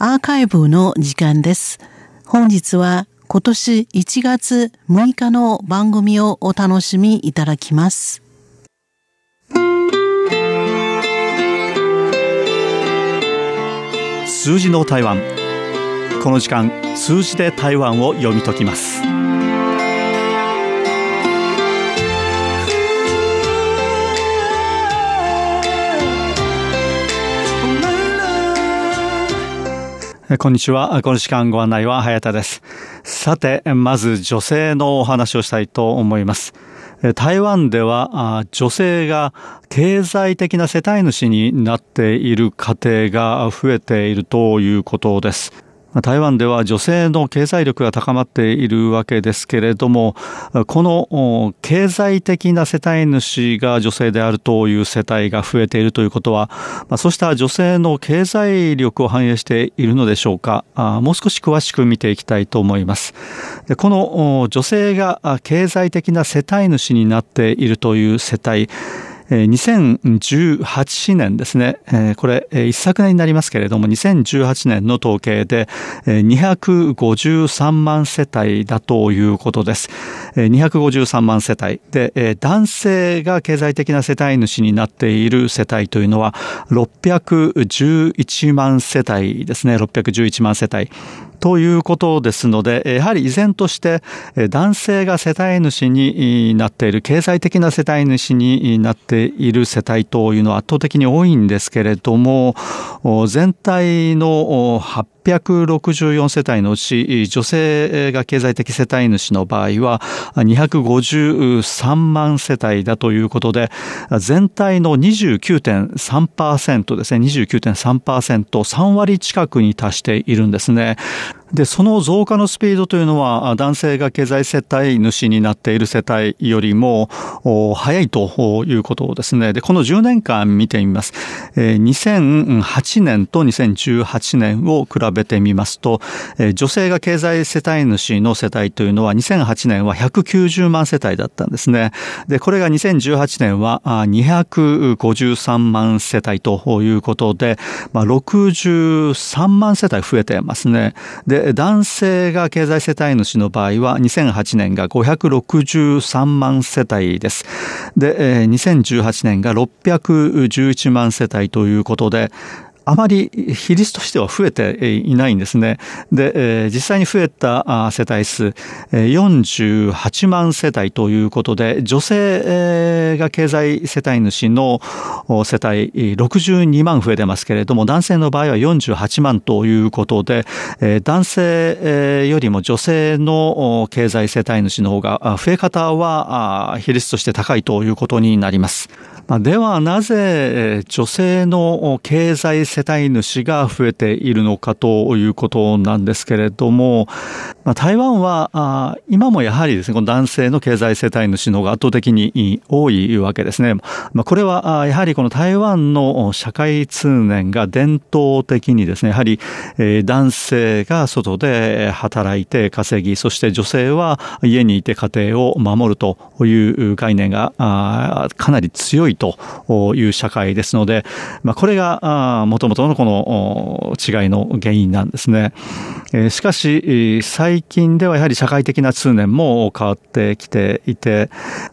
アーカイブの時間です。本日は今年1月6日の番組をお楽しみいただきます。数字の台湾この時間数字で台湾を読み解きますこんにちは。この時間ご案内は早田です。さて、まず女性のお話をしたいと思います。台湾では女性が経済的な世帯主になっている家庭が増えているということです。台湾では女性の経済力が高まっているわけですけれども、この経済的な世帯主が女性であるという世帯が増えているということは、そうした女性の経済力を反映しているのでしょうか。もう少し詳しく見ていきたいと思います。この女性が経済的な世帯主になっているという世帯、2018年ですね、これ一昨年になりますけれども、2018年の統計で253万世帯だということです。253万世帯で、男性が経済的な世帯主になっている世帯というのは611万世帯ですね、611万世帯。ということですので、やはり依然として男性が世帯主になっている、経済的な世帯主になっている世帯というのは圧倒的に多いんですけれども、全体の発864世帯のうち、女性が経済的世帯主の場合は253万世帯だということで、全体の29.3%ですね、29.3%、3割近くに達しているんですね。で、その増加のスピードというのは、男性が経済世帯主になっている世帯よりも早いということですね。で、この10年間見てみます。2008年と2018年を比べてみますと、女性が経済世帯主の世帯というのは2008年は190万世帯だったんですね。で、これが2018年は253万世帯ということで、まあ、63万世帯増えてますね。で、男性が経済世帯主の場合は2008年が563万世帯です。で、2018年が611万世帯ということで、あまり比率としては増えていないんですね。で、実際に増えた世帯数、48万世帯ということで、女性が経済世帯主の世帯62万増えてますけれども、男性の場合は48万ということで、男性よりも女性の経済世帯主の方が増え方は比率として高いということになります。まではなぜ女性の経済世帯主が増えているのかということなんですけれども、ま台湾は今もやはりですね、この男性の経済世帯主の方が圧倒的に多いわけですね。まこれはやはりこの台湾の社会通念が伝統的にですね、やはり男性が外で働いて稼ぎ、そして女性は家にいて家庭を守るという概念がかなり強いという社会ですので、まあ、これがもともとのこの違いの原因なんですね。しかし、最近ではやはり社会的な通念も変わってきていて、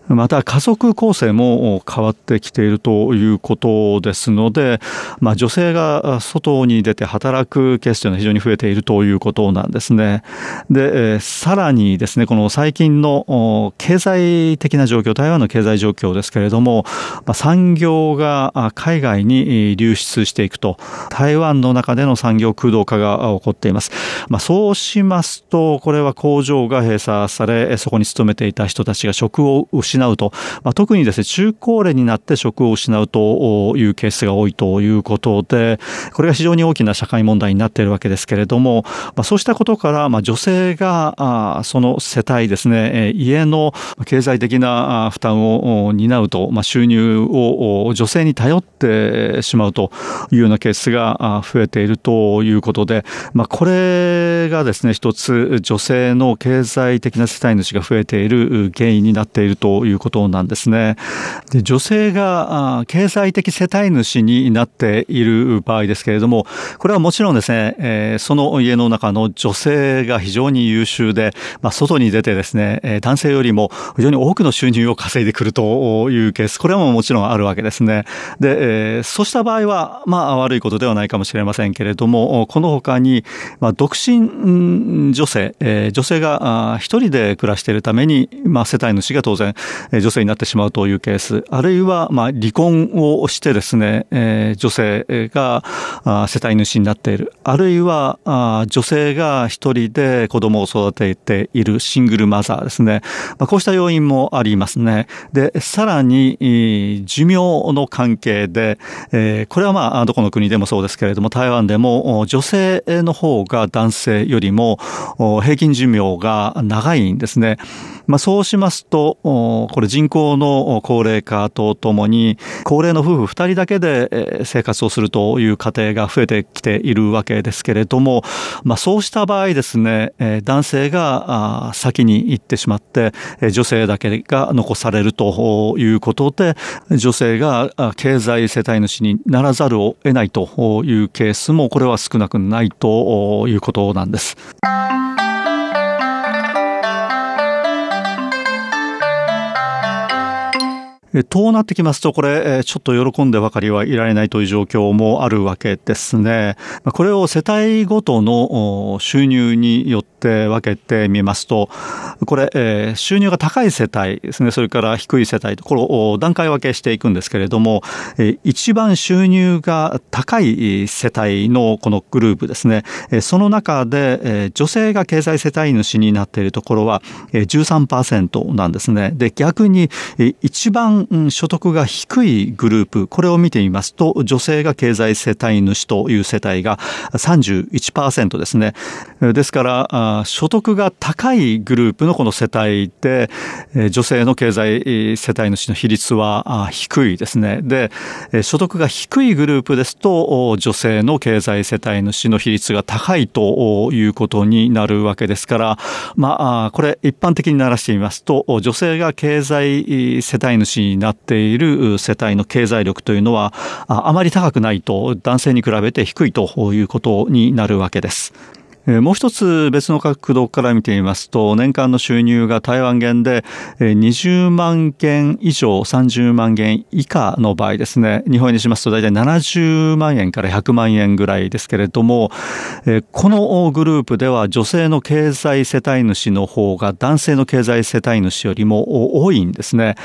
また家族構成も変わってきているということですので、まあ、女性が外に出て働くケースというのは非常に増えているということなんですね。で、さらにですね、この最近の経済的な状況、台湾の経済状況ですけれども、まあ、産業が海外に流出していくと、台湾の中での産業空洞化が起こっています。まあ、そうしますと、これは工場が閉鎖され、そこに勤めていた人たちが職を失うと、まあ、特にですね、中高齢になって職を失うというケースが多いということで、これが非常に大きな社会問題になっているわけですけれども、まあ、そうしたことから、まあ、女性が、その世帯ですね、家の経済的な負担を担うと、まあ、収入を女性に頼ってしまうというようなケースが増えているということで、まあ、これがですね、一つ女性の経済的な世帯主が増えている原因になっているということなんですね。で女性が経済的世帯主になっている場合ですけれども、これはもちろんですね、え、その家の中の女性が非常に優秀で、まあ、外に出てですね、男性よりも非常に多くの収入を稼いでくるというケース、これはもちろんあるわけですね。で、えー、そうした場合は、まあ悪いことではないかもしれませんけれども、この他に、まあ、独身女性、えー、女性が一人で暮らしているために、まあ世帯主が当然え女性になってしまうというケース、あるいは、まあ離婚をしてですね、えー、女性が世帯主になっている、あるいはあ女性が一人で子供を育てているシングルマザーですね。まあ、こうした要因もありますね。で、さらに、寿命の関係で、えー、これはまあ、どこの国でもそうですけれども、台湾でも女性の方が男性よりも平均寿命が長いんですね。まあ、そうしますと、これ人口の高齢化とともに、高齢の夫婦2人だけで生活をするという家庭が増えてきているわけですけれども、まあ、そうした場合ですね、男性が先に行ってしまって、女性だけが残されるということで、女性が経済世帯主にならざるを得ないというケースも、これは少なくないということなんです。となってきますと、これ、ちょっと喜んでばかりはいられないという状況もあるわけですね。これを世帯ごとの収入によって分けてみますと、これ、収入が高い世帯ですね、それから低い世帯と、これを段階分けしていくんですけれども、一番収入が高い世帯のこのグループですね、その中で女性が経済世帯主になっているところは13%なんですね。で、逆に一番所得が低いグループ、これを見てみますと、女性が経済世帯主という世帯が31%ですね。ですから、所得が高いグループのこの世帯で、女性の経済世帯主の比率は低いですね。で、所得が低いグループですと、女性の経済世帯主の比率が高いということになるわけですから、まあ、これ一般的にならしてみますと、女性が経済世帯主になっている世帯の経済力というのはあまり高くないと男性に比べて低いということになるわけです。もう一つ別の角度から見てみますと、年間の収入が台湾元で20万件以上30万元以下の場合ですね、日本にしますと大体70万円から100万円ぐらいですけれども、このグループでは女性の経済世帯主の方が男性の経済世帯主よりも多いんですね。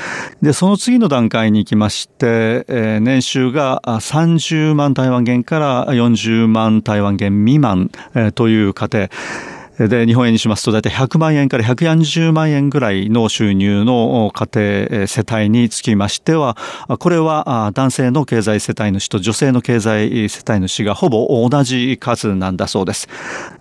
で、その次の段階に行きまして、年収が30万台湾元から40万台湾元未満という過程。で、日本円にしますと大体100万円から140万円ぐらいの収入の家庭世帯につきましては、これは男性の経済世帯主と女性の経済世帯主がほぼ同じ数なんだそうです。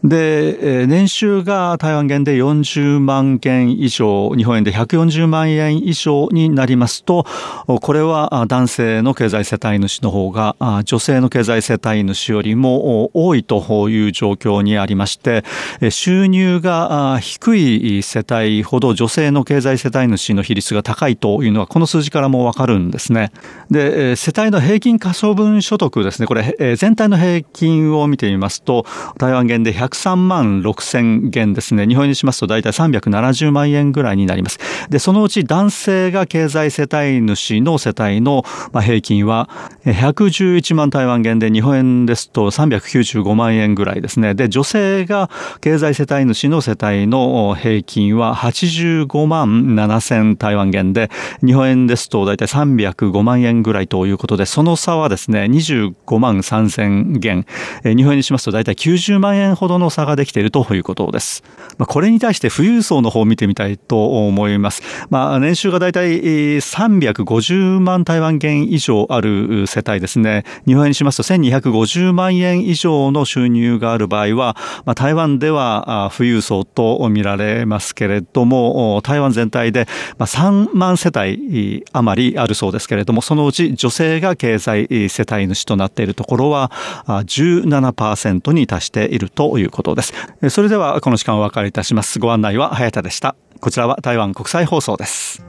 で、年収が台湾元で40万件以上、日本円で140万円以上になりますと、これは男性の経済世帯主の方が女性の経済世帯主よりも多いという状況にありまして、収収入が低い世帯ほど女性の経済世帯主の比率が高いというのはこの数字からもわかるんですね。で、世帯の平均可処分所得ですね。これ、全体の平均を見てみますと、台湾元で103万6千元ですね。日本にしますと大体370万円ぐらいになります。で、そのうち男性が経済世帯主の世帯の平均は111万台湾元で日本円ですと395万円ぐらいですね。で、女性が経済世帯主の世帯の平均は85万7千台湾元で、日本円ですと大体305万円ぐらいということで、その差はですね、25万3千元。日本円にしますと大体90万円ほどの差ができているということです。まあ、これに対して富裕層の方を見てみたいと思います。まあ、年収が大体350万台湾元以上ある世帯ですね。日本円にしますと1250万円以上の収入がある場合は、まあ、台湾ではは富裕層と見られますけれども、台湾全体で3万世帯余りあるそうですけれども、そのうち女性が経済世帯主となっているところは17%に達しているということです。それではこの時間お別れいたします。ご案内は早田でした。こちらは台湾国際放送です。